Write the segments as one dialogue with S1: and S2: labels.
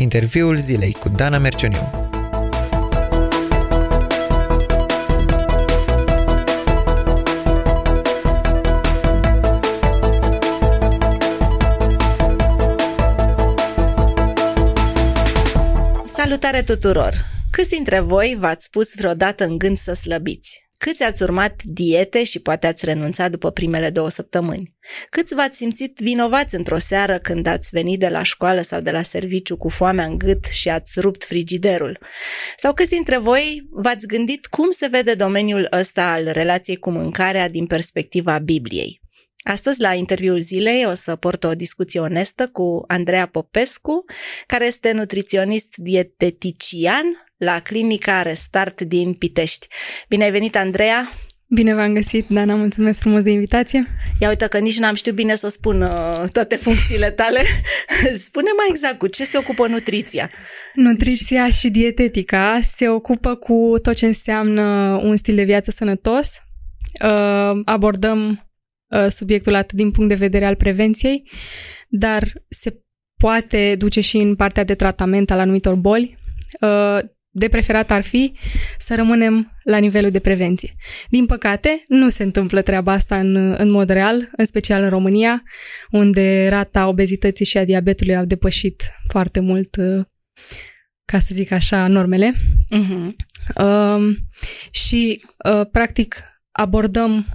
S1: Interviul zilei cu Dana Mercioniu.
S2: Salutare tuturor! Câți dintre voi v-ați pus vreodată în gând să slăbiți? Câți ați urmat diete și poate ați renunțat după primele două săptămâni? Câți v-ați simțit vinovați într-o seară când ați venit de la școală sau de la serviciu cu foamea în gât și ați rupt frigiderul? Sau câți dintre voi v-ați gândit cum se vede domeniul ăsta al relației cu mâncarea din perspectiva Bibliei? Astăzi, la interviul zilei, o să port o discuție onestă cu Andreea Popescu, care este nutriționist dietetician la clinica Restart din Pitești. Bine ai venit, Andreea!
S3: Bine v-am găsit, Dana, mulțumesc frumos de invitație.
S2: Ia uite că nici n-am știut bine să spun uh, toate funcțiile tale. Spune mai exact cu ce se ocupă nutriția.
S3: Nutriția și dietetica se ocupă cu tot ce înseamnă un stil de viață sănătos. Uh, abordăm uh, subiectul atât din punct de vedere al prevenției, dar se poate duce și în partea de tratament al anumitor boli. Uh, de preferat ar fi să rămânem la nivelul de prevenție. Din păcate, nu se întâmplă treaba asta în, în mod real, în special în România, unde rata obezității și a diabetului au depășit foarte mult, uh, ca să zic așa, normele. Uh-huh. Uh, și, uh, practic, abordăm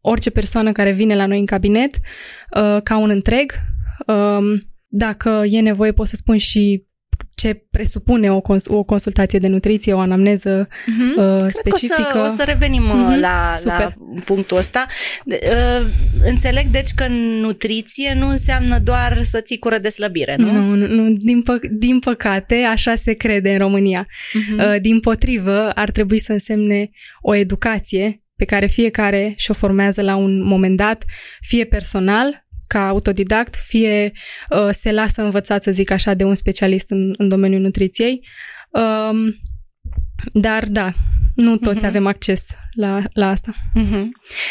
S3: orice persoană care vine la noi în cabinet uh, ca un întreg. Uh, dacă e nevoie, pot să spun și ce presupune o, cons- o consultație de nutriție, o anamneză uh-huh. uh, specifică.
S2: Că o, să, o să revenim uh-huh. la, la punctul ăsta. De, uh, înțeleg, deci, că nutriție nu înseamnă doar să ții cură de slăbire, nu?
S3: Nu, nu, nu din, pă- din păcate, așa se crede în România. Uh-huh. Uh, din potrivă, ar trebui să însemne o educație pe care fiecare și-o formează la un moment dat, fie personal, ca autodidact, fie uh, se lasă învățat, să zic așa, de un specialist în, în domeniul nutriției. Um, dar da, nu toți uh-huh. avem acces la, la asta. Uh-huh.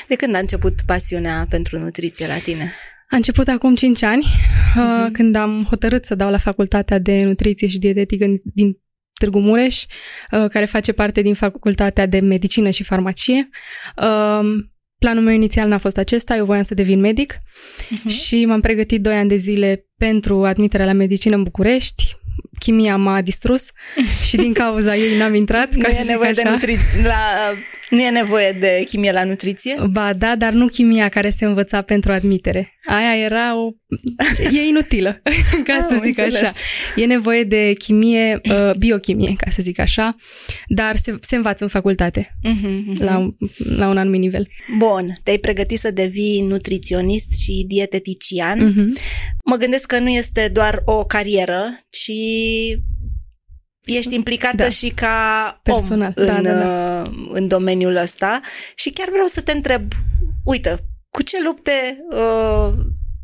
S2: De când a început pasiunea pentru nutriție la tine?
S3: A început acum 5 ani, uh-huh. când am hotărât să dau la facultatea de nutriție și dietetică din Târgu Mureș, uh, care face parte din facultatea de medicină și farmacie. Uh, Planul meu inițial n-a fost acesta, eu voiam să devin medic uh-huh. și m-am pregătit 2 ani de zile pentru admiterea la medicină în București. Chimia m-a distrus și din cauza ei n-am intrat.
S2: Ca nu, e nevoie de nutri- la, nu e nevoie de chimie la nutriție?
S3: Ba da, dar nu chimia care se învăța pentru admitere. Aia era o... e inutilă, ca Am să zic înțeles. așa. E nevoie de chimie, uh, biochimie, ca să zic așa, dar se, se învață în facultate, uh-huh, uh-huh. La, un, la un anumit nivel.
S2: Bun, te-ai pregătit să devii nutriționist și dietetician. Uh-huh. Mă gândesc că nu este doar o carieră, ci ești implicată da. și ca Personal. om da, în, da, da, da. în domeniul ăsta și chiar vreau să te întreb, uite, cu ce lupte uh,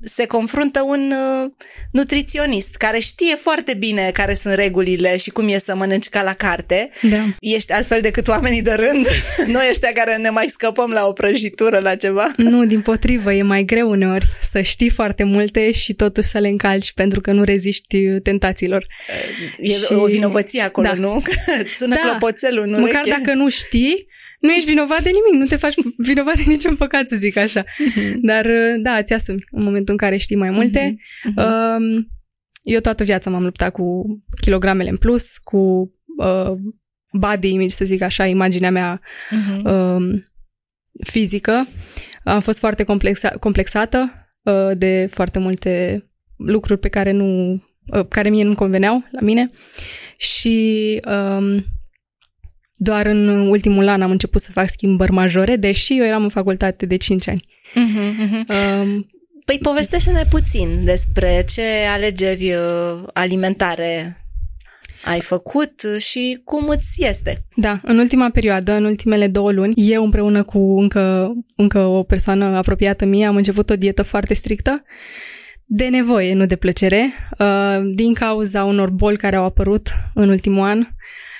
S2: se confruntă un uh, nutriționist care știe foarte bine care sunt regulile și cum e să mănânci ca la carte. Da. Ești altfel decât oamenii de rând. Noi ăștia care ne mai scăpăm la o prăjitură, la ceva.
S3: Nu, din potrivă, e mai greu uneori să știi foarte multe și totuși să le încalci pentru că nu reziști tentațiilor.
S2: E și... o vinovăție acolo, da. nu? Sună da. clopoțelul, nu?
S3: Măcar dacă nu știi, nu ești vinovat de nimic, nu te faci vinovat de niciun păcat, să zic așa. Uh-huh. Dar, uh, da, ți asumi în momentul în care știi mai multe. Uh-huh. Eu toată viața m-am luptat cu kilogramele în plus, cu uh, body image, să zic așa, imaginea mea uh-huh. uh, fizică. Am fost foarte complexa, complexată uh, de foarte multe lucruri pe care nu uh, care mie nu conveneau la mine și um, doar în ultimul an am început să fac schimbări majore, deși eu eram în facultate de 5 ani. Uh-huh,
S2: uh-huh. Um, păi povestește-ne puțin despre ce alegeri uh, alimentare ai făcut și cum îți este.
S3: Da, în ultima perioadă, în ultimele două luni, eu împreună cu încă, încă o persoană apropiată mie am început o dietă foarte strictă de nevoie, nu de plăcere, uh, din cauza unor boli care au apărut în ultimul an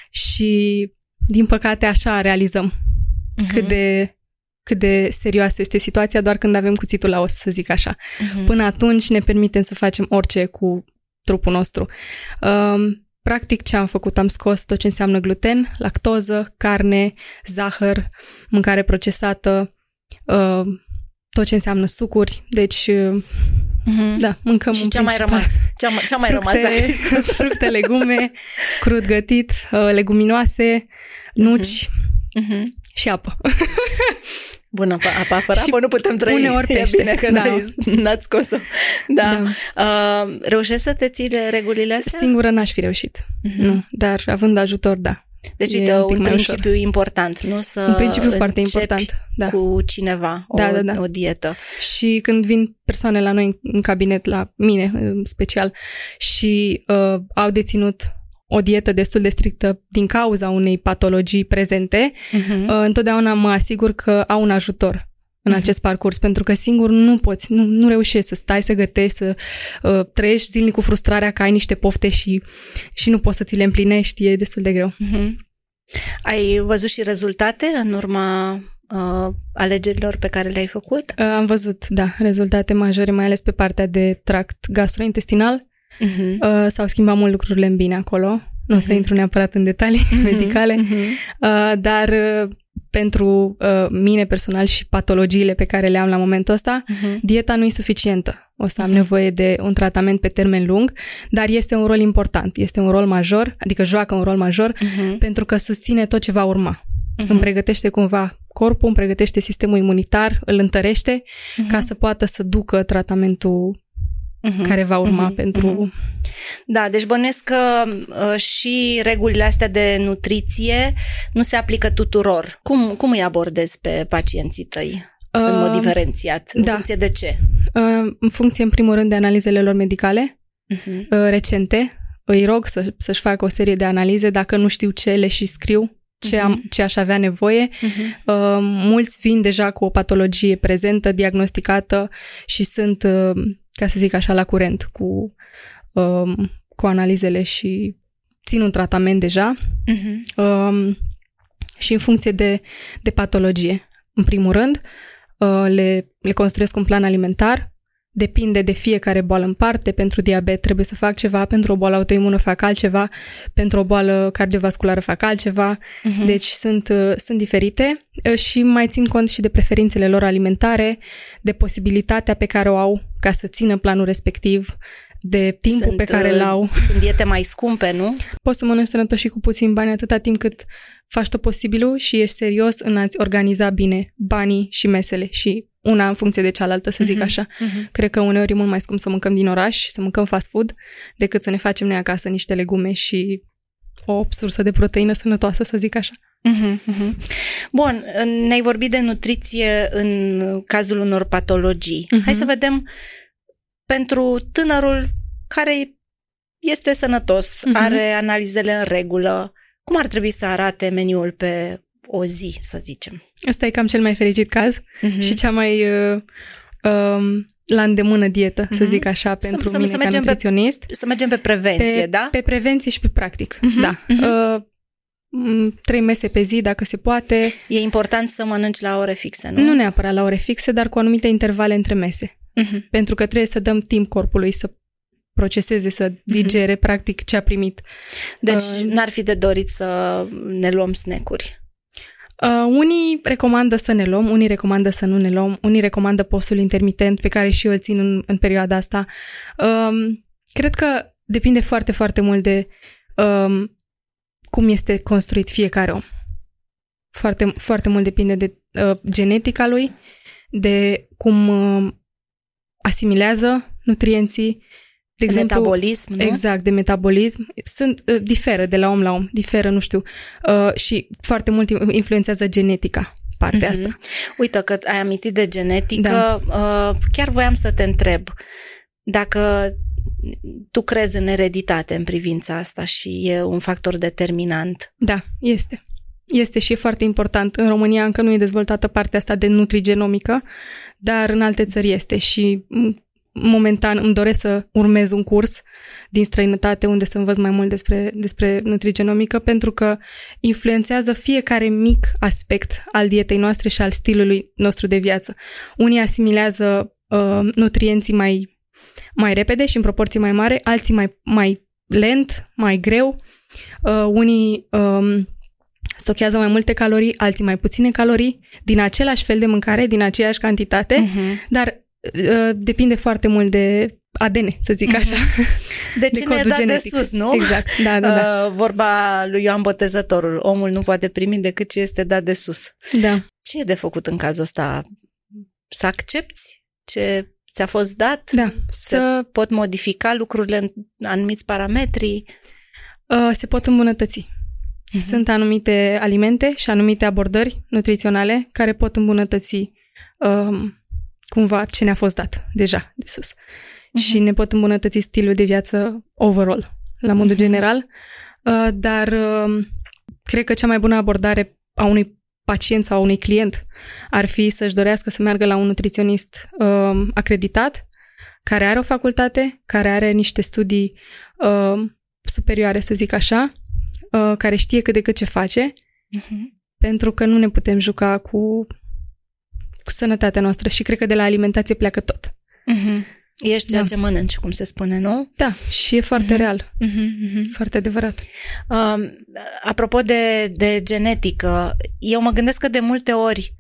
S3: și din păcate, așa realizăm uh-huh. cât de cât de serioasă este situația doar când avem cuțitul la os, să zic așa. Uh-huh. Până atunci ne permitem să facem orice cu trupul nostru. Um, practic ce am făcut? Am scos tot ce înseamnă gluten, lactoză, carne, zahăr, mâncare procesată, uh, tot ce înseamnă sucuri, deci uh-huh. da, mâncăm
S2: Și
S3: în
S2: ce a mai
S3: principal
S2: rămas? Ce a, ce a mai rămas?
S3: fructe,
S2: Dacă ai scos?
S3: fructe, legume, crud gătit, uh, leguminoase, nuci
S2: Mhm.
S3: și apă.
S2: Bună, apa, apa fără
S3: Și
S2: apă nu putem trăi.
S3: uneori
S2: E
S3: pește.
S2: bine că
S3: Da.
S2: n-ai, n-ați scos-o. Da.
S3: Da.
S2: Uh, reușești să te ții de regulile astea?
S3: Singură n-aș fi reușit. Nu, dar având ajutor, da.
S2: Deci,
S3: E
S2: uite,
S3: un
S2: un,
S3: pic mai
S2: principiu important, nu să
S3: Un principiu foarte
S2: începi
S3: important, da.
S2: cu cineva o,
S3: Da, da, da.
S2: o dietă.
S3: Și când vin persoane la noi în- în cabinet, la mine în special, și uh, au deținut o dietă destul de strictă din cauza unei patologii prezente,
S2: Uh-huh.
S3: uh, întotdeauna mă asigur că au un ajutor în acest parcurs, pentru că singur nu poți, nu, nu reușești să stai să gătești, să uh, trăiești zilnic cu frustrarea că ai niște pofte și, și nu poți să ți le împlinești, e destul de greu.
S2: Uh-huh. Ai văzut și rezultate în urma uh, alegerilor pe care le-ai făcut?
S3: Uh, am văzut, da, rezultate majore, mai ales pe partea de tract gastrointestinal,
S2: Uh-huh.
S3: Uh, s-au schimbat mult lucrurile în bine acolo. Nu o să
S2: Mhm.
S3: intru neapărat în detalii medicale,
S2: Uh-huh.
S3: uh, dar uh, pentru uh, mine personal și patologiile pe care le am la momentul ăsta,
S2: Uh-huh.
S3: dieta nu e suficientă. O să am
S2: Mhm.
S3: nevoie de un tratament pe termen lung, dar este un rol important, este un rol major, adică joacă un rol major,
S2: Uh-huh.
S3: pentru că susține tot ce va urma.
S2: Mhm.
S3: Îmi pregătește cumva corpul, îmi pregătește sistemul imunitar, îl întărește
S2: Mhm.
S3: ca să poată să ducă tratamentul
S2: Uh-huh.
S3: care va urma
S2: Mhm.
S3: pentru...
S2: Da, deci bănesc că uh, și regulile astea de nutriție nu se aplică tuturor. Cum, cum îi abordezi pe pacienții tăi în mod
S3: Uh,
S2: diferențiat? În
S3: da.
S2: funcție de ce?
S3: Uh, în funcție, în primul rând, de analizele lor medicale
S2: Uh-huh.
S3: uh, recente. Îi rog să, să-și facă o serie de analize. Dacă nu știu ce, le și scriu ce, am, ce aș avea nevoie.
S2: Uh-huh.
S3: Uh, mulți vin deja cu o patologie prezentă, diagnosticată și sunt, uh, ca să zic așa, la curent cu, uh, cu analizele și țin un tratament deja.
S2: Uh-huh.
S3: Um, și în funcție de, de patologie. În primul rând, uh, le, le construiesc un plan alimentar, depinde de fiecare boală în parte. Pentru diabet trebuie să fac ceva, pentru o boală autoimună fac altceva, pentru o boală cardiovasculară fac altceva.
S2: Uh-huh.
S3: Deci sunt, uh, sunt diferite uh, și mai țin cont și de preferințele lor alimentare, de posibilitatea pe care o au ca să țină planul respectiv, de timpul
S2: Sunt,
S3: pe care
S2: uh,
S3: îl au.
S2: Sunt diete mai scumpe, nu?
S3: Poți să mănânci sănătos și cu puțin bani atâta timp cât faci tot posibilul și ești serios în a-ți organiza bine banii și mesele și una în funcție de cealaltă, să zic
S2: Mhm.
S3: așa.
S2: Uh-huh.
S3: Cred că uneori e mult mai scump să mâncăm din oraș și să mâncăm fast food decât să ne facem noi acasă niște legume și o sursă de proteină sănătoasă, să zic așa.
S2: Uh-huh, uh-huh. Bun, ne-ai vorbit de nutriție în cazul unor patologii.
S3: Mhm.
S2: Hai să vedem pentru tânărul care este sănătos,
S3: Mhm.
S2: are analizele în regulă, cum ar trebui să arate meniul pe o zi, să zicem?
S3: Ăsta e cam cel mai fericit caz
S2: Uh-huh.
S3: și cea mai uh, um, la îndemână dietă, să
S2: Mhm.
S3: zic așa, pentru
S2: să-
S3: mine
S2: să
S3: ca
S2: mergem pe-
S3: nutriționist.
S2: Să mergem pe prevenție,
S3: pe,
S2: da?
S3: Pe prevenție și pe practic,
S2: Mhm,
S3: da.
S2: mhm.
S3: Uh, m, trei mese pe zi, dacă se poate.
S2: E important să mănânci la ore fixe, nu?
S3: Nu, nu neapărat la ore fixe, dar cu anumite intervale între mese.
S2: Uh-huh.
S3: Pentru că trebuie să dăm timp corpului să proceseze, să digere practic ce a primit.
S2: Deci
S3: Uh,
S2: n-ar fi de dorit să ne luăm snack-uri.
S3: Uh, unii recomandă să ne luăm, unii recomandă să nu ne luăm, unii recomandă postul intermitent pe care și eu îl țin în, în perioada asta. Um, cred că depinde foarte, foarte mult de um, cum este construit fiecare om. Foarte, foarte mult depinde de uh, genetica lui, de cum uh, asimilează nutrienții, de
S2: De
S3: exemplu,
S2: metabolism, nu?
S3: Exact, de metabolism. Sunt, uh, diferă de la om la om, diferă, nu știu, uh, și foarte mult influențează genetica, partea
S2: Mhm.
S3: asta.
S2: Uite că ai amintit de genetică,
S3: Da.
S2: uh, chiar voiam să te întreb dacă tu crezi în ereditate în privința asta și e un factor determinant.
S3: Da, este. Este și e foarte important. În România încă nu e dezvoltată partea asta de nutrigenomică, dar în alte țări este și m, momentan îmi doresc să urmez un curs din străinătate unde să învăț mai mult despre, despre nutrigenomică pentru că influențează fiecare mic aspect al dietei noastre și al stilului nostru de viață. Unii asimilează uh, nutrienții mai mai repede și în proporție mai mare, alții mai, mai lent, mai greu. Uh, unii um, stochează mai multe calorii, alții mai puține calorii, din același fel de mâncare, din aceeași cantitate,
S2: Uh-huh.
S3: dar uh, depinde foarte mult de ADN, să zic așa.
S2: De cine e
S3: codul
S2: dat de
S3: genetic.
S2: sus, nu?
S3: Exact, da, da, da.
S2: Uh, vorba lui Ioan Botezătorul. Omul nu poate primi decât ce este dat de sus.
S3: da.
S2: Ce e de făcut în cazul ăsta? Să accepti ce ți-a fost dat?
S3: Da,
S2: Se
S3: să
S2: pot modifica lucrurile în anumiți parametri?
S3: uh, se pot îmbunătăți.
S2: Mhm.
S3: Sunt anumite alimente și anumite abordări nutriționale care pot îmbunătăți um, cumva ce ne-a fost dat deja de sus.
S2: Mhm.
S3: Și ne pot îmbunătăți stilul de viață overall, la modul
S2: Mhm.
S3: general. Uh, dar um, cred că cea mai bună abordare a unui pacient sau a unui client ar fi să-și dorească să meargă la un nutriționist um, acreditat, care are o facultate, care are niște studii um, superioare, să zic așa, uh, care știe cât de cât ce face,
S2: Mhm.
S3: pentru că nu ne putem juca cu, cu sănătatea noastră și cred că de la alimentație pleacă tot.
S2: Mhm. Ești ceea
S3: Da.
S2: ce mănânci, cum se spune, nu?
S3: Da, și e foarte real,
S2: Mhm, mhm.
S3: foarte adevărat.
S2: Um, apropo de, de genetică, eu mă gândesc că de multe ori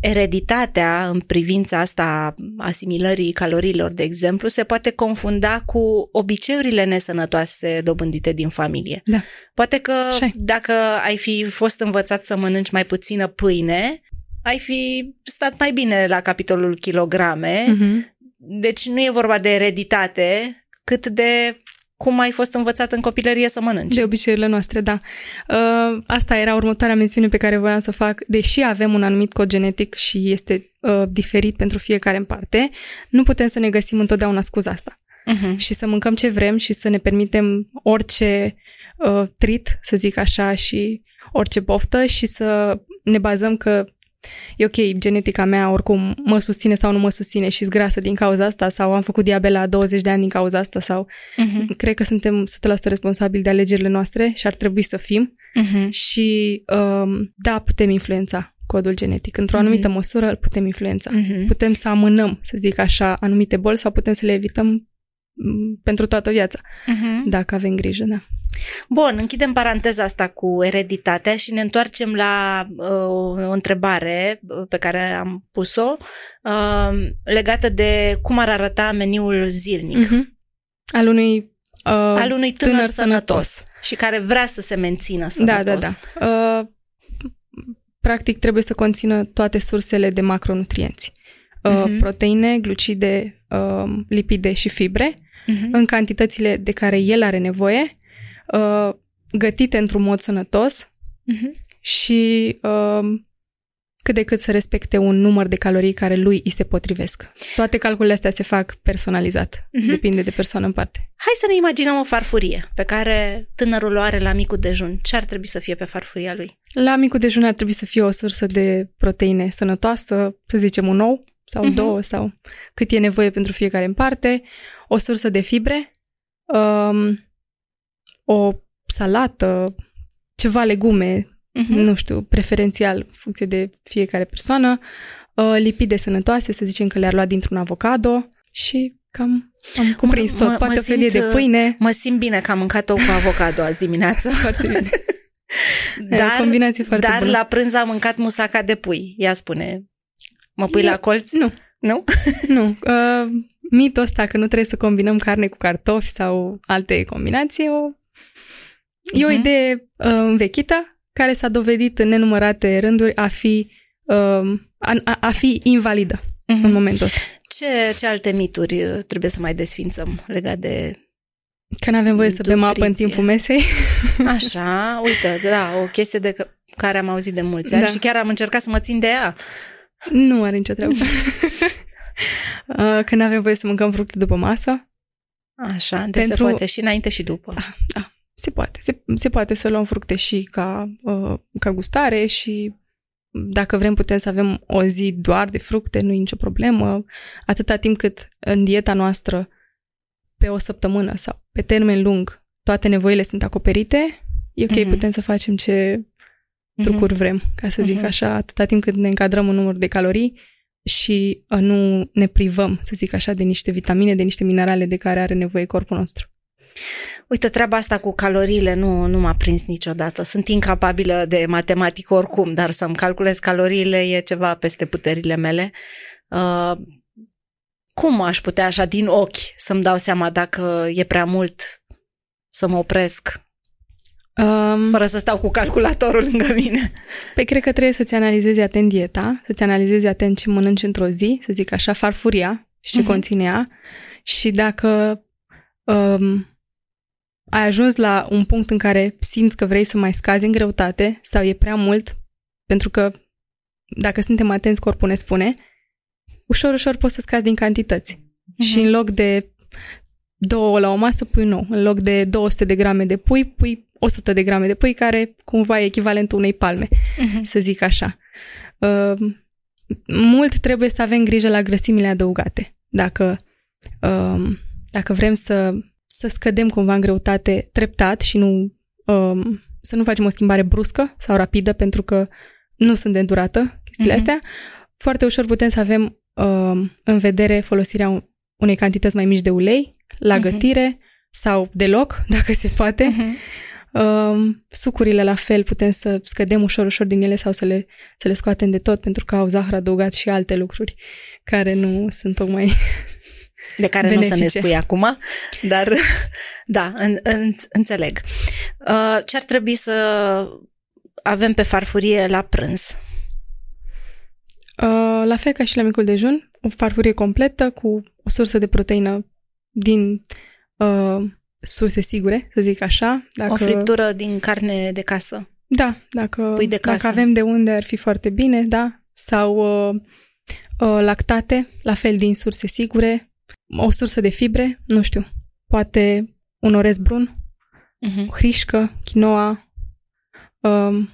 S2: ereditatea în privința asta a asimilării calorilor, de exemplu, se poate confunda cu obiceiurile nesănătoase dobândite din familie.
S3: Da.
S2: Poate că
S3: Așa-i.
S2: dacă ai fi fost învățat să mănânci mai puțină pâine, ai fi stat mai bine la capitolul kilograme.
S3: Mhm.
S2: Deci nu e vorba de ereditate, cât de cum ai fost învățat în copilărie să mănânci.
S3: De obiceiurile noastre, da. Uh, asta era următoarea mențiune pe care voiam să fac. Deși avem un anumit cod genetic și este uh, diferit pentru fiecare în parte, nu putem să ne găsim întotdeauna scuza asta.
S2: Uh-huh.
S3: și să mâncăm ce vrem și să ne permitem orice uh, trit, să zic așa, și orice poftă și să ne bazăm că e ok, genetica mea oricum mă susține sau nu mă susține și grasă din cauza asta sau am făcut diabet la 20 de ani din cauza asta sau
S2: Uh-huh.
S3: cred că suntem 100% responsabili de alegerile noastre și ar trebui să fim
S2: Uh-huh.
S3: și um, da, putem influența codul genetic. Într-o anumită
S2: Mhm.
S3: măsură îl putem influența.
S2: Uh-huh.
S3: Putem să amânăm, să zic așa, anumite boli sau putem să le evităm m, pentru toată viața,
S2: Uh-huh.
S3: dacă avem grijă, da.
S2: Bun, închidem paranteza asta cu ereditatea și ne întoarcem la uh, o întrebare uh, pe care am pus-o uh, legată de cum ar arăta meniul zilnic uh-huh.
S3: Mhm. Al unui uh,
S2: al unui tânăr,
S3: tânăr
S2: sănătos,
S3: sănătos.
S2: și care vrea să se mențină
S3: Da,
S2: sănătos.
S3: da, da. Uh, practic trebuie să conțină toate sursele de macronutrienți. Uh,
S2: Mhm.
S3: Proteine, glucide, uh, lipide și fibre
S2: Uh-huh.
S3: în cantitățile de care el are nevoie, uh, gătite într-un mod sănătos
S2: Uh-huh.
S3: și uh, cât de cât să respecte un număr de calorii care lui îi se potrivesc. Toate calculele astea se fac personalizat.
S2: Mhm.
S3: Depinde de persoană în parte.
S2: Hai să ne imaginăm o farfurie pe care tânărul o are la micul dejun. Ce ar trebui să fie pe farfuria lui?
S3: La micul dejun ar trebui să fie o sursă de proteine sănătoasă, să zicem un ou sau
S2: Mhm.
S3: două sau cât e nevoie pentru fiecare în parte, o sursă de fibre, um, o salată, ceva legume,
S2: Uh-huh.
S3: nu știu, preferențial în funcție de fiecare persoană, uh, lipide sănătoase, să zicem că le-ar lua dintr-un avocado și cam am cuprins
S2: Mă-
S3: tot.
S2: mă-
S3: Poate
S2: mă
S3: o felie
S2: simt,
S3: de
S2: uh,
S3: pâine.
S2: Mă simt bine că am mâncat-o cu avocado azi dimineață.
S3: Foarte bine. E o
S2: dar
S3: combinație foarte
S2: dar
S3: bună.
S2: la prânz am mâncat musaca de pui. Ia spune, mă pui
S3: Nu.
S2: la colț?
S3: Nu,
S2: Nu?
S3: nu. Uh, mitul ăsta că nu trebuie să combinăm carne cu cartofi sau alte combinații, o... e o
S2: Mhm.
S3: idee uh, învechită care s-a dovedit în nenumărate rânduri a fi, uh, a, a, a fi invalidă
S2: Mhm.
S3: în momentul ăsta.
S2: Ce, ce alte mituri uh, trebuie să mai desfințăm legat de
S3: Că nu avem voie să bem apă în
S2: Nutriție.
S3: timpul mesei.
S2: Așa, uite, da, o chestie de că, care am auzit de mulți ani
S3: Da.
S2: și chiar am încercat să mă țin de ea.
S3: nu are nicio treabă. Uh, Că nu avem voie să mâncăm fructe după masă.
S2: Așa, deci
S3: Pentru-
S2: se poate și înainte și după.
S3: Da, da. Se poate. Se, se poate să luăm fructe și ca, uh, ca gustare și dacă vrem putem să avem o zi doar de fructe, nu e nicio problemă. Atâta timp cât în dieta noastră pe o săptămână sau pe termen lung toate nevoile sunt acoperite, e ok,
S2: Mhm.
S3: putem să facem ce trucuri vrem, ca să zic
S2: Mhm.
S3: așa, atâta timp cât ne încadrăm în număr de calorii, și uh, nu ne privăm, să zic așa, de niște vitamine, de niște minerale de care are nevoie corpul nostru.
S2: Uite, treaba asta cu caloriile nu, nu m-a prins niciodată. Sunt incapabilă de matematică oricum, dar să-mi calculez caloriile e ceva peste puterile mele. Uh, cum aș putea așa din ochi să-mi dau seama dacă e prea mult să mă opresc Um, fără să stau cu calculatorul lângă mine.
S3: Păi cred că trebuie să-ți analizezi atent dieta, să-ți analizezi atent ce mănânci într-o zi, să zic așa, farfuria și ce uh-huh. conține ea. Și dacă um, ai ajuns la un punct în care simți că vrei să mai scazi în greutate sau e prea mult, pentru că dacă suntem atenți, corpul ne spune, ușor, ușor poți să scazi din cantități. Uh-huh. Și în loc de două la o masă, pui nou. În loc de 200 de grame de pui, pui 100 de grame de pui, care cumva e echivalentul unei palme, uh-huh. să zic așa. Uh, mult trebuie să avem grijă la grăsimile adăugate. Dacă, uh, dacă vrem să, să scădem cumva în greutate treptat și nu uh, să nu facem o schimbare bruscă sau rapidă, pentru că nu sunt de durată chestiile uh-huh. astea, foarte ușor putem să avem uh, în vedere folosirea unei cantități mai mici de ulei la uh-huh. gătire sau deloc, dacă se poate. Uh-huh Uh, sucurile la fel, putem să scădem ușor, ușor din ele sau să le, să le scoatem de tot pentru că au zahăr adăugat și alte lucruri care nu sunt tocmai
S2: de care benefice. nu să ne spui acum, dar da, în, în, înțeleg. Uh, ce ar trebui să avem pe farfurie la prânz?
S3: Uh, la fel ca și la micul dejun, o farfurie completă cu o sursă de proteină din uh, surse sigure, să zic așa.
S2: Dacă... O friptură din carne de casă.
S3: Da, dacă, Pui de casă. dacă avem de unde ar fi foarte bine, da. Sau uh, uh, lactate, la fel din surse sigure. O sursă de fibre, nu știu, poate un orez brun, uh-huh. hrișcă, quinoa, uh,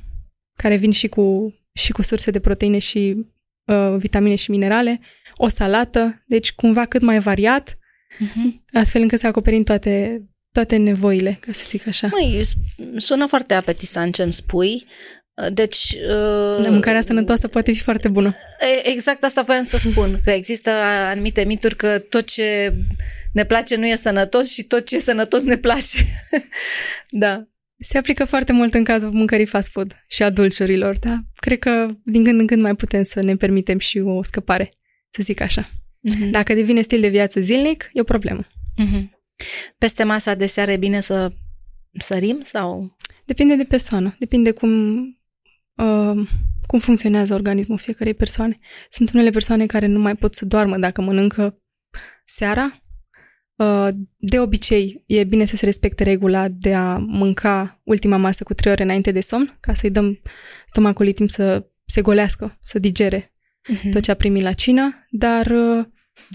S3: care vin și cu, și cu surse de proteine și uh, vitamine și minerale, o salată, deci cumva cât mai variat, uh-huh. astfel încât să acoperim toate toate nevoile, ca să zic așa.
S2: Măi, sună foarte apetisant ce îmi spui. Deci...
S3: Uh, de mâncarea sănătoasă poate fi foarte bună.
S2: Exact asta voiam să spun, că există anumite mituri că tot ce ne place nu e sănătos și tot ce e sănătos ne place. da.
S3: Se aplică foarte mult în cazul mâncării fast food și a dulciurilor, da? Cred că din când în când mai putem să ne permitem și o scăpare, să zic așa. Uh-huh. Dacă devine stil de viață zilnic, e o problemă. Uh-huh.
S2: Peste masa de seară e bine să sărim sau?
S3: Depinde de persoană, depinde cum, uh, cum funcționează organismul fiecarei persoane. Sunt unele persoane care nu mai pot să doarmă dacă mănâncă seara. Uh, de obicei, e bine să se respecte regula de a mânca ultima masă cu trei ore înainte de somn, ca să-i dăm stomacului timp să se golească, să digere uh-huh. tot ce a primit la cină, dar uh,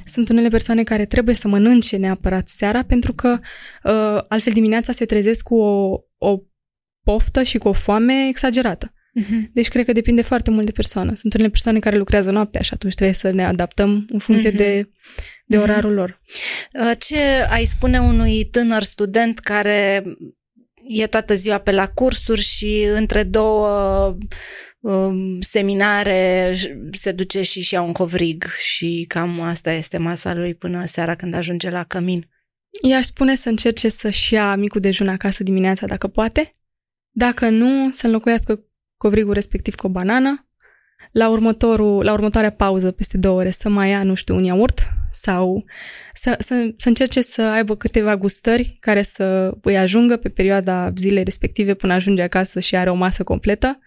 S3: sunt unele persoane care trebuie să mănânce neapărat seara pentru că uh, altfel dimineața se trezesc cu o, o poftă și cu o foame exagerată. Uh-huh. Deci cred că depinde foarte mult de persoană. Sunt unele persoane care lucrează noaptea și atunci trebuie să ne adaptăm în funcție uh-huh. de, de mhm. orarul lor.
S2: Uh, ce ai spune unui tânăr student care e toată ziua pe la cursuri și între două Um, seminare, se duce și și ia un covrig și cam asta este masa lui până seara când ajunge la cămin.
S3: I-aș spune să încerce să-și ia micul dejun acasă dimineața dacă poate. Dacă nu, să înlocuiască covrigul respectiv cu o banană. La, următorul, la următoarea pauză, peste două ore, să mai ia, nu știu, un iaurt sau să, să, să încerce să aibă câteva gustări care să îi ajungă pe perioada zilei respective până ajunge acasă și are o masă completă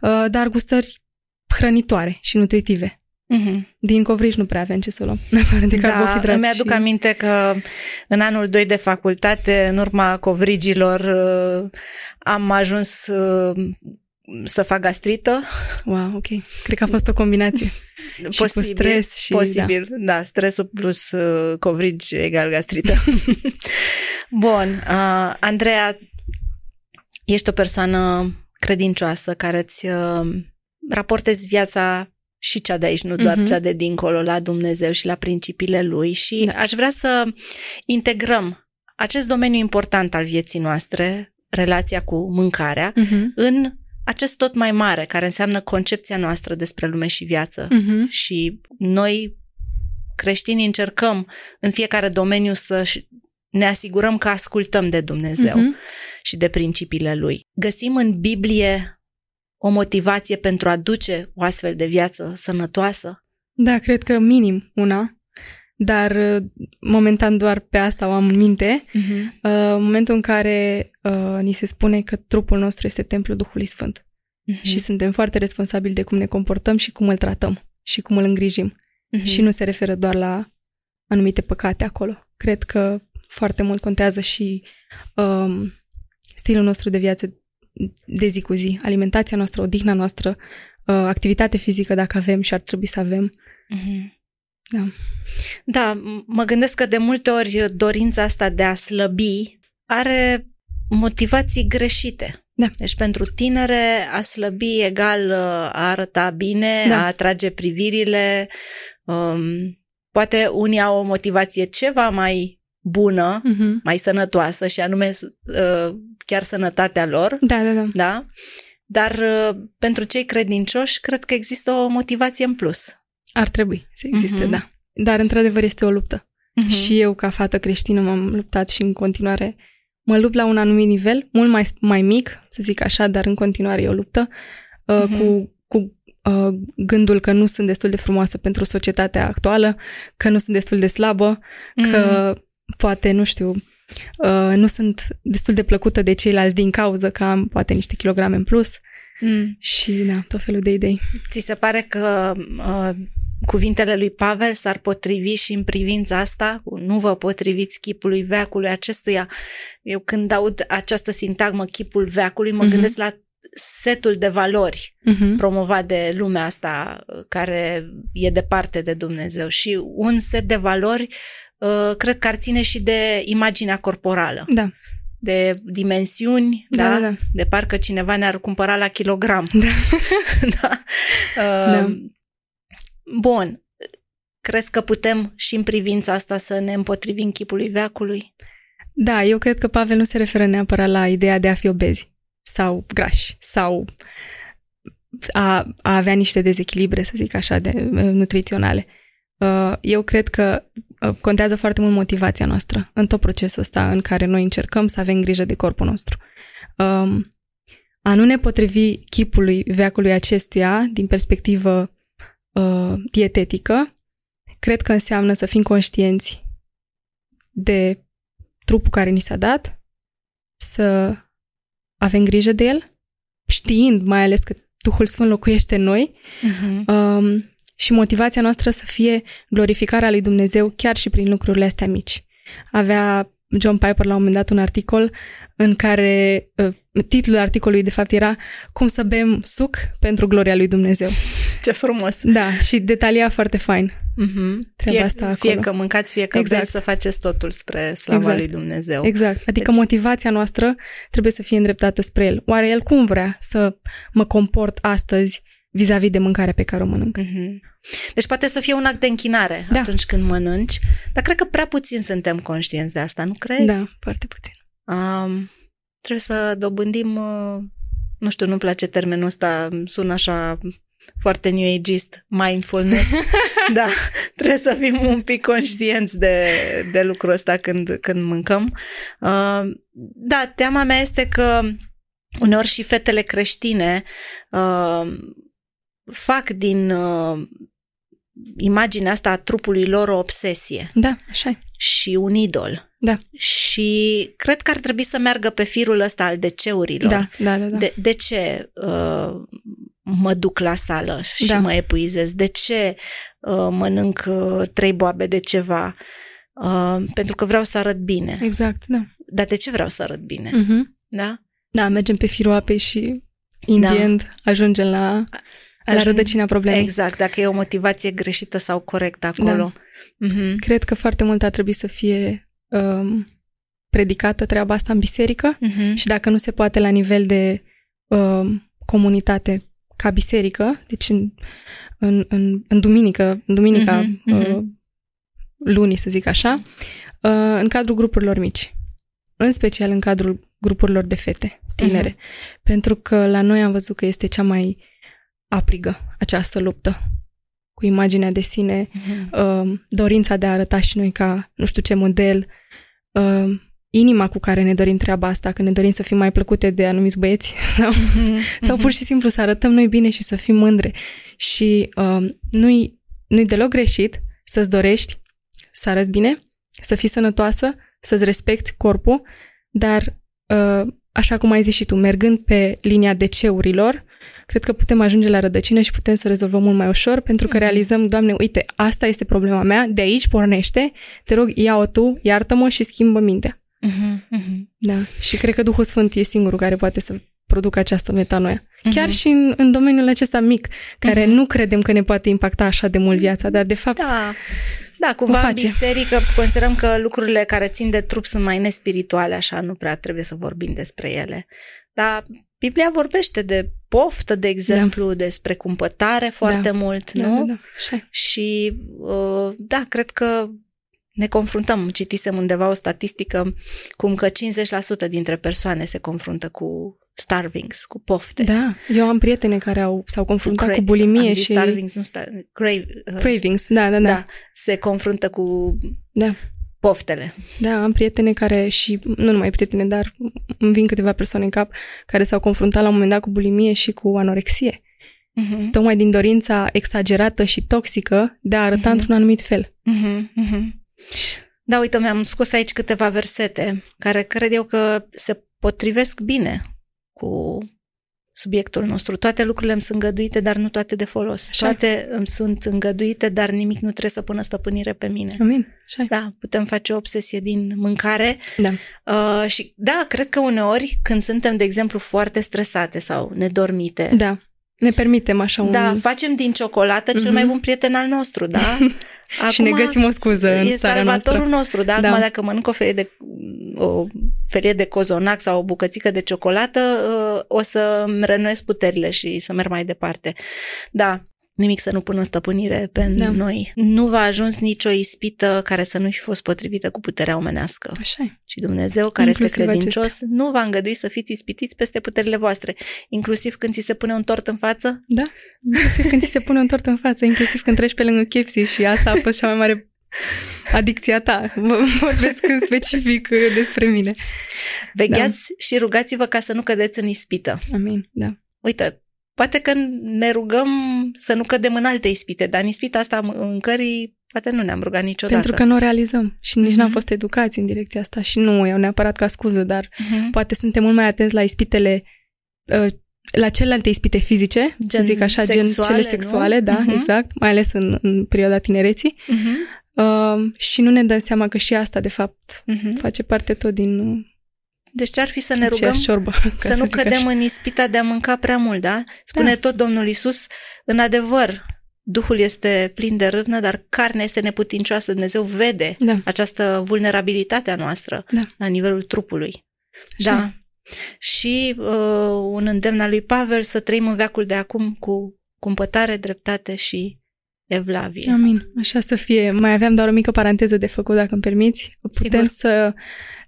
S3: Uh, dar gustări hrănitoare și nutritive. Uh-huh. Din covriș nu prea avem ce să luăm, de
S2: da, îmi aduc și... aminte că în anul 2 de facultate, în urma covrigilor, uh, am ajuns uh, să fac gastrită.
S3: Wow, ok. Cred că a fost o combinație. Posibil, și cu stres și...
S2: Posibil, da, da stresul plus covrigi egal gastrită. Bun, uh, Andreea, ești o persoană credincioasă care îți uh, raportezi viața și cea de aici, nu doar uh-huh. cea de dincolo, la Dumnezeu și la principiile Lui și da. aș vrea să integrăm acest domeniu important al vieții noastre, relația cu mâncarea, uh-huh. în acest tot mai mare, care înseamnă concepția noastră despre lume și viață.
S3: Mhm.
S2: Și noi, creștinii, încercăm în fiecare domeniu să ș- ne asigurăm că ascultăm de Dumnezeu
S3: Mhm.
S2: și de principiile Lui. Găsim în Biblie o motivație pentru a duce o astfel de viață sănătoasă?
S3: Da, cred că minim una, dar uh, momentan doar pe asta o am în minte.
S2: Mm-hmm.
S3: Uh, În momentul în care uh, ni se spune că trupul nostru este templul Duhului Sfânt
S2: Mm-hmm.
S3: și suntem foarte responsabili de cum ne comportăm și cum îl tratăm și cum îl îngrijim.
S2: mm-hmm.
S3: Și nu se referă doar la anumite păcate acolo. Cred că foarte mult contează și um, stilul nostru de viață de zi cu zi, alimentația noastră, odihna noastră, uh, activitate fizică dacă avem și ar trebui să avem.
S2: Mhm.
S3: Da.
S2: Da, m- mă gândesc că de multe ori dorința asta de a slăbi are motivații greșite.
S3: Da.
S2: Deci pentru tinere a slăbi egal uh, a arăta bine,
S3: Da.
S2: a atrage privirile. Um, poate unii au o motivație ceva mai bună,
S3: Mhm.
S2: mai sănătoasă și anume uh, chiar sănătatea lor,
S3: Da, da, da.
S2: da? Dar uh, pentru cei credincioși cred că există o motivație în plus.
S3: Ar trebui să existe,
S2: Mhm.
S3: da. Dar, într-adevăr, este o luptă.
S2: Mhm.
S3: Și eu, ca fată creștină, m-am luptat și în continuare mă lupt la un anumit nivel, mult mai, mai mic, să zic așa, dar în continuare e o luptă, uh,
S2: Mhm.
S3: cu, cu uh, gândul că nu sunt destul de frumoasă pentru societatea actuală, că nu sunt destul de slabă, că poate, nu știu, uh, nu sunt destul de plăcută de ceilalți din cauză că am poate niște kilograme în plus
S2: Mm.
S3: și, da, tot felul de idei.
S2: Ți se pare că uh, cuvintele lui Pavel s-ar potrivi și în privința asta? cu Nu vă potriviți chipului veacului acestuia. Eu când aud această sintagmă, chipul veacului, mă
S3: Mhm.
S2: gândesc la setul de valori
S3: Mhm.
S2: promovat de lumea asta uh, care e departe de Dumnezeu și un set de valori uh, cred că ar ține și de imaginea corporală,
S3: Da,
S2: de dimensiuni,
S3: Da,
S2: da,
S3: da, da.
S2: de parcă cineva ne-ar cumpăra la kilogram.
S3: da.
S2: da.
S3: Da.
S2: Uh, Bun. Crezi că putem și în privința asta să ne împotrivim chipului veacului?
S3: Da, eu cred că Pavel nu se referă neapărat la ideea de a fi obezi sau grași sau a, a avea niște dezechilibre, să zic așa, de, uh, nutriționale. Uh, Eu cred că uh, contează foarte mult motivația noastră în tot procesul ăsta în care noi încercăm să avem grijă de corpul nostru. Um, A nu ne potrivi chipului veacului acestuia din perspectivă uh, dietetică, cred că înseamnă să fim conștienți de trupul care ni s-a dat, să avem grijă de el, știind mai ales că Duhul Sfânt locuiește în noi
S2: Uh-huh.
S3: um, și motivația noastră să fie glorificarea lui Dumnezeu chiar și prin lucrurile astea mici. Avea John Piper la un moment dat un articol în care uh, titlul articolului de fapt era Cum să bem suc pentru gloria lui Dumnezeu.
S2: Ce frumos!
S3: Da, și detalia foarte fain.
S2: Uh-huh.
S3: Treaba
S2: fie,
S3: asta
S2: fie
S3: acolo.
S2: că mâncați, fie că
S3: Exact.
S2: exact. să faceți totul spre slava
S3: Exact.
S2: lui Dumnezeu.
S3: Exact. Adică
S2: Deci-
S3: motivația noastră trebuie să fie îndreptată spre el. Oare el cum vrea să mă comport astăzi vis-a-vis de mâncarea pe care o mănânc?
S2: Mhm. Deci poate să fie un act de închinare
S3: Da.
S2: atunci când mănânci, dar cred că prea puțin suntem conștienți de asta, nu crezi?
S3: Da, foarte puțin.
S2: Um, trebuie să dobândim, uh, nu știu, nu-mi place termenul ăsta, sună așa foarte new ageist, mindfulness. da, trebuie să fim un pic conștienți de, de lucrul ăsta când, când mâncăm. Uh, da, teama mea este că uneori și fetele creștine uh, fac din uh, imaginea asta a trupului lor o obsesie
S3: Da, așa e.
S2: și un idol.
S3: Da.
S2: Și cred că ar trebui să meargă pe firul ăsta al deceurilor.
S3: Da, da, da. da.
S2: De, de ce uh, mă duc la sală și
S3: Da.
S2: mă epuizez? De ce uh, mănânc uh, trei boabe de ceva? Uh, pentru că vreau să arăt bine.
S3: Exact, da.
S2: Dar de ce vreau să arăt bine?
S3: Mm-hmm.
S2: Da?
S3: Da, mergem pe firul apei și in
S2: Da.
S3: the end ajungem la, la
S2: Ajung-
S3: rădăcina problemei.
S2: Exact, dacă e o motivație greșită sau corectă acolo.
S3: Da.
S2: Mm-hmm.
S3: Cred că foarte mult ar trebui să fie um, predicată treaba asta în biserică
S2: Mm-hmm.
S3: și dacă nu se poate la nivel de um, comunitate ca biserică, deci în, în, în, în duminică, în duminica
S2: Mhm, mhm.
S3: uh, lunii, să zic așa, uh, în cadrul grupurilor mici. În special în cadrul grupurilor de fete tinere. Uh-huh. Pentru că la noi am văzut că este cea mai aprigă această luptă cu imaginea de sine, uh-huh. uh, dorința de a arăta și noi ca nu știu ce model, uh, inima cu care ne dorim treaba asta, că ne dorim să fim mai plăcute de anumiți băieți sau, uh-huh. sau pur și simplu să arătăm noi bine și să fim mândre. Și uh, nu-i, nu-i deloc greșit să-ți dorești să arăți bine, să fii sănătoasă, să-ți respecti corpul, dar uh, așa cum ai zis și tu, mergând pe linia deceurilor, cred că putem ajunge la rădăcină și putem să rezolvăm mult mai ușor, pentru că mhm. realizăm, Doamne, uite, asta este problema mea, de aici pornește, te rog, ia-o tu, iartă-mă și schimbă mintea. Uh-huh, uh-huh. Da, și cred că Duhul Sfânt e singurul care poate să producă această metanoia. Uh-huh. Chiar și în, în domeniul acesta mic, care uh-huh. nu credem că ne poate impacta așa de mult viața, dar de fapt...
S2: Da. Da, cumva în biserică considerăm că lucrurile care țin de trup sunt mai nespirituale, așa nu prea trebuie să vorbim despre ele. Dar Biblia vorbește de poftă, de exemplu, da. despre cumpătare foarte da. mult, da, nu? Da, da. Și, și uh, da, cred că ne confruntăm, citisem undeva o statistică cum că 50% dintre persoane se confruntă cu starvings, cu pofte.
S3: Da, eu am prietene care au, s-au confruntat cu, cra- cu bulimie și...
S2: Starvings, nu star, crave,
S3: uh, Cravings, da, da, da, da.
S2: se confruntă cu da. poftele.
S3: Da, am prietene care și, nu numai prietene, dar îmi vin câteva persoane în cap care s-au confruntat la un moment dat cu bulimie și cu anorexie. Uh-huh. Tocmai din dorința exagerată și toxică de a arăta uh-huh. într-un anumit fel. Uh-huh. Uh-huh.
S2: Da, uite, mi-am scos aici câteva versete care cred eu că se potrivesc bine cu subiectul nostru. Toate lucrurile îmi sunt îngăduite, dar nu toate de folos. Așa. Toate îmi sunt îngăduite, dar nimic nu trebuie să pună stăpânire pe mine.
S3: Amin. Așa.
S2: Da, putem face o obsesie din mâncare.
S3: Da.
S2: Uh, și da, cred că uneori când suntem, de exemplu, foarte stresate sau nedormite,
S3: da. Ne permitem așa un...
S2: Da, facem din ciocolată cel mm-hmm. mai bun prieten al nostru, da?
S3: Acum, și ne găsim o scuză în
S2: e
S3: starea
S2: salvatorul noastră. nostru, da? da? Acum dacă mănânc o felie de o felie de cozonac sau o bucățică de ciocolată, uh, o să rănuiesc puterile și să merg mai departe. Da, nimic să nu pună stăpânire pe da. noi. Nu va ajuns nicio ispită care să nu fi fost potrivită cu puterea omenească.
S3: Așa
S2: Și Dumnezeu, care inclusiv este credincios, acestea. nu va îngădui să fiți ispitiți peste puterile voastre, inclusiv când ți se pune un tort în față.
S3: Da, inclusiv când ți se pune un tort în față, inclusiv când treci pe lângă KFC și asta a fost cea mai mare adicția ta. Vorbesc în specific despre mine.
S2: Vegheați da. și rugați-vă ca să nu cădeți în ispită.
S3: Amin, da.
S2: Uite, Poate că ne rugăm să nu cădem în alte ispite, dar în ispita asta mâncării poate nu ne-am rugat niciodată.
S3: Pentru că nu o realizăm și nici uh-huh. n-am fost educați în direcția asta și nu o iau neapărat ca scuză, dar uh-huh. poate suntem mult mai atenți la ispitele, uh, la celelalte ispite fizice, gen să zic așa, sexuale, gen cele sexuale, nu? da, uh-huh. exact, mai ales în, în perioada tinereții. Uh-huh. Uh, și nu ne dăm seama că și asta, de fapt, uh-huh. face parte tot din
S2: deci ce ar fi să ne rugăm
S3: ciorbă,
S2: să, să nu cădem așa. în ispita de a mânca prea mult, da? Spune da. tot Domnul Isus, în adevăr, Duhul este plin de râvnă, dar carnea este neputincioasă. Dumnezeu vede da. această vulnerabilitate a noastră da. la nivelul trupului. Așa. Da. Și uh, un îndemn al lui Pavel să trăim în veacul de acum cu cumpătare, dreptate și evlavie.
S3: Amin. Așa să fie. Mai aveam doar o mică paranteză de făcut, dacă îmi permiți. Putem Sigur. să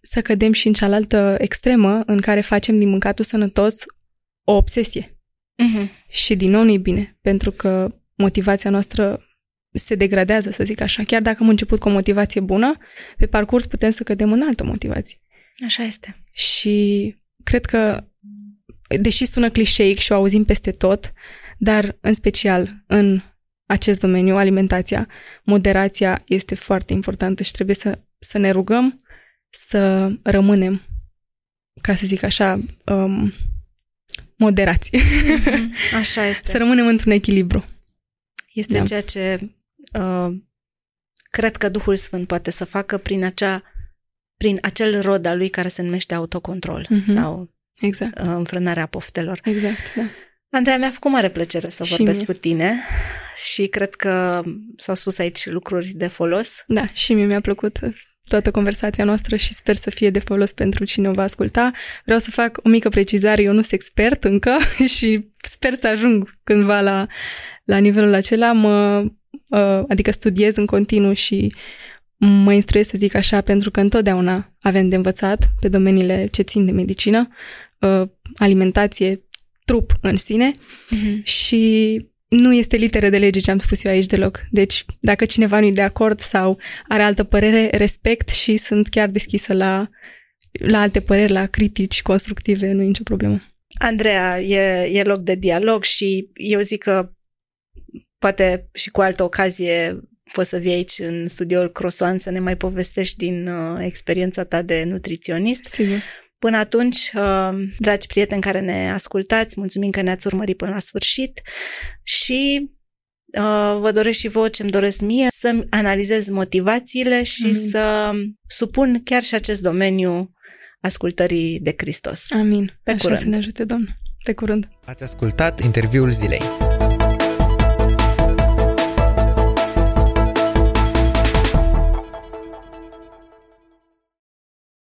S3: să cădem și în cealaltă extremă în care facem din mâncatul sănătos o obsesie. Uh-huh. Și din nou nu bine, pentru că motivația noastră se degradează, să zic așa. Chiar dacă am început cu o motivație bună, pe parcurs putem să cădem în altă motivație.
S2: Așa este.
S3: Și cred că, deși sună clișeic și o auzim peste tot, dar în special în acest domeniu, alimentația, moderația este foarte importantă și trebuie să, să ne rugăm să rămânem, ca să zic așa, um, moderați.
S2: Mm-hmm. Așa este.
S3: să rămânem într-un echilibru.
S2: Este da. ceea ce uh, cred că Duhul Sfânt poate să facă prin acea prin acel rod al lui care se numește autocontrol mm-hmm. sau
S3: exact.
S2: uh, înfrânarea poftelor.
S3: Exact, da.
S2: Andreea, mi-a făcut mare plăcere să și vorbesc mie. cu tine și cred că s-au spus aici lucruri de folos.
S3: Da, și mie mi-a plăcut toată conversația noastră și sper să fie de folos pentru cine o va asculta. Vreau să fac o mică precizare, eu nu sunt expert încă și sper să ajung cândva la, la nivelul acela, mă, uh, adică studiez în continuu și mă instruiesc să zic așa pentru că întotdeauna avem de învățat pe domeniile ce țin de medicină, uh, alimentație, trup în sine
S2: Mhm.
S3: și nu este literă de lege ce am spus eu aici deloc. Deci, dacă cineva nu e de acord sau are altă părere, respect și sunt chiar deschisă la, la alte păreri, la critici constructive, nu e nicio problemă.
S2: Andreea, e, e loc de dialog și eu zic că poate și cu altă ocazie poți să vii aici în studioul Crosoan să ne mai povestești din uh, experiența ta de nutriționist.
S3: Sigur.
S2: Până atunci, uh, dragi prieteni care ne ascultați, mulțumim că ne-ați urmărit până la sfârșit și uh, vă doresc și vouă ce-mi doresc mie, să analizez motivațiile și
S3: Amin.
S2: să supun chiar și acest domeniu ascultării de Hristos.
S3: Amin.
S2: Pe
S3: Așa
S2: curând.
S3: să ne ajute, Doamne. Pe curând.
S1: Ați ascultat interviul zilei.